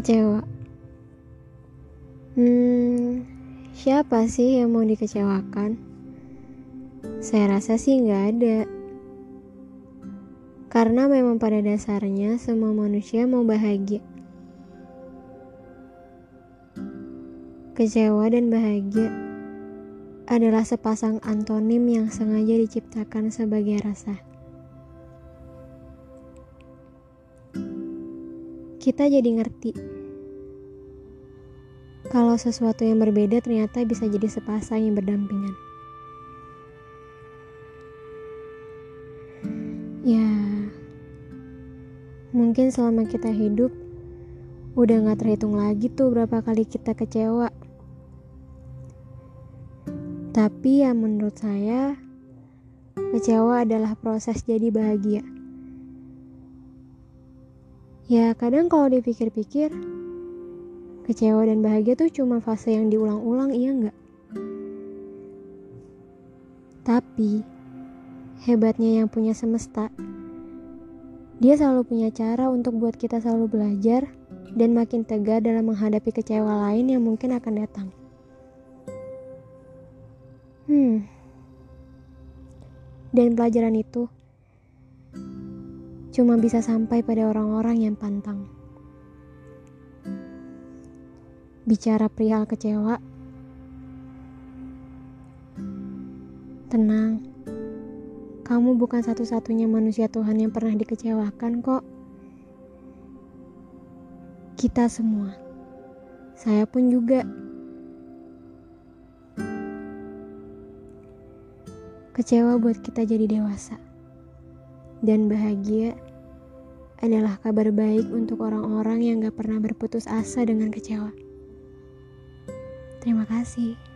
Kecewa. Hmm, siapa sih yang mau dikecewakan? Saya rasa sih nggak ada. Karena memang pada dasarnya semua manusia mau bahagia. Kecewa dan bahagia adalah sepasang antonim yang sengaja diciptakan sebagai rasa. kita jadi ngerti kalau sesuatu yang berbeda ternyata bisa jadi sepasang yang berdampingan. Ya, mungkin selama kita hidup udah gak terhitung lagi tuh berapa kali kita kecewa. Tapi ya menurut saya, kecewa adalah proses jadi bahagia. Ya kadang kalau dipikir-pikir Kecewa dan bahagia tuh cuma fase yang diulang-ulang iya nggak? Tapi hebatnya yang punya semesta Dia selalu punya cara untuk buat kita selalu belajar dan makin tegar dalam menghadapi kecewa lain yang mungkin akan datang. Hmm. Dan pelajaran itu cuma bisa sampai pada orang-orang yang pantang. Bicara perihal kecewa, tenang, kamu bukan satu-satunya manusia Tuhan yang pernah dikecewakan kok. Kita semua, saya pun juga. Kecewa buat kita jadi dewasa dan bahagia adalah kabar baik untuk orang-orang yang gak pernah berputus asa dengan kecewa. Terima kasih.